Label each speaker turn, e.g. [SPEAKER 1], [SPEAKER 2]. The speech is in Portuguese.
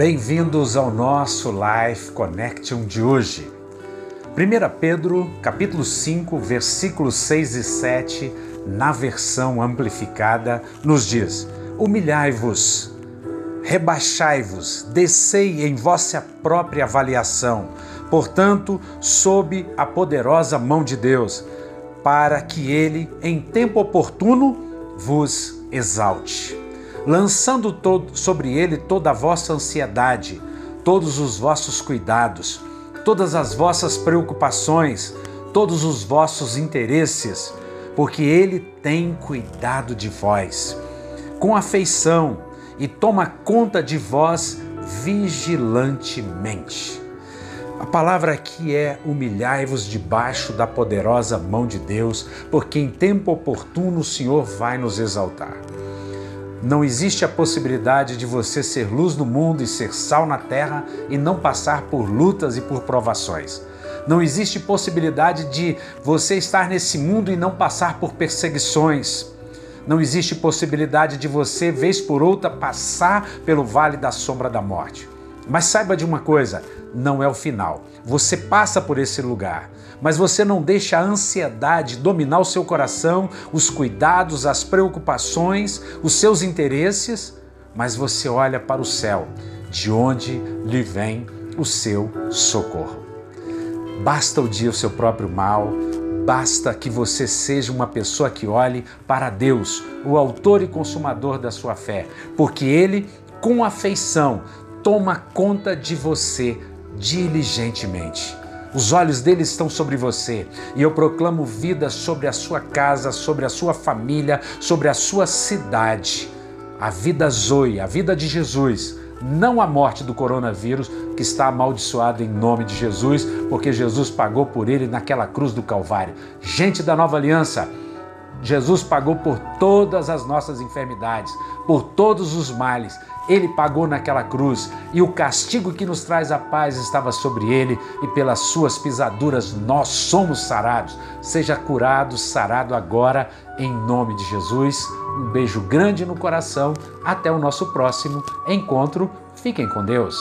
[SPEAKER 1] Bem-vindos ao nosso Life Connection de hoje. 1 Pedro, capítulo 5, versículos 6 e 7, na versão amplificada, nos diz: Humilhai-vos, rebaixai-vos, descei em vossa própria avaliação, portanto, sob a poderosa mão de Deus, para que ele, em tempo oportuno, vos exalte lançando todo, sobre ele toda a vossa ansiedade, todos os vossos cuidados, todas as vossas preocupações, todos os vossos interesses, porque ele tem cuidado de vós, com afeição e toma conta de vós vigilantemente. A palavra aqui é humilhai-vos debaixo da poderosa mão de Deus, porque em tempo oportuno o Senhor vai nos exaltar. Não existe a possibilidade de você ser luz no mundo e ser sal na terra e não passar por lutas e por provações. Não existe possibilidade de você estar nesse mundo e não passar por perseguições. Não existe possibilidade de você, vez por outra, passar pelo vale da sombra da morte. Mas saiba de uma coisa: não é o final. Você passa por esse lugar, mas você não deixa a ansiedade dominar o seu coração, os cuidados, as preocupações, os seus interesses, mas você olha para o céu, de onde lhe vem o seu socorro. Basta o dia o seu próprio mal, basta que você seja uma pessoa que olhe para Deus, o autor e consumador da sua fé, porque ele, com afeição, toma conta de você diligentemente. Os olhos dele estão sobre você e eu proclamo vida sobre a sua casa, sobre a sua família, sobre a sua cidade. A vida Zoe, a vida de Jesus, não a morte do coronavírus que está amaldiçoado em nome de Jesus, porque Jesus pagou por ele naquela cruz do Calvário. Gente da nova aliança, Jesus pagou por todas as nossas enfermidades, por todos os males. Ele pagou naquela cruz e o castigo que nos traz a paz estava sobre ele, e pelas suas pisaduras nós somos sarados. Seja curado, sarado agora, em nome de Jesus. Um beijo grande no coração. Até o nosso próximo encontro. Fiquem com Deus.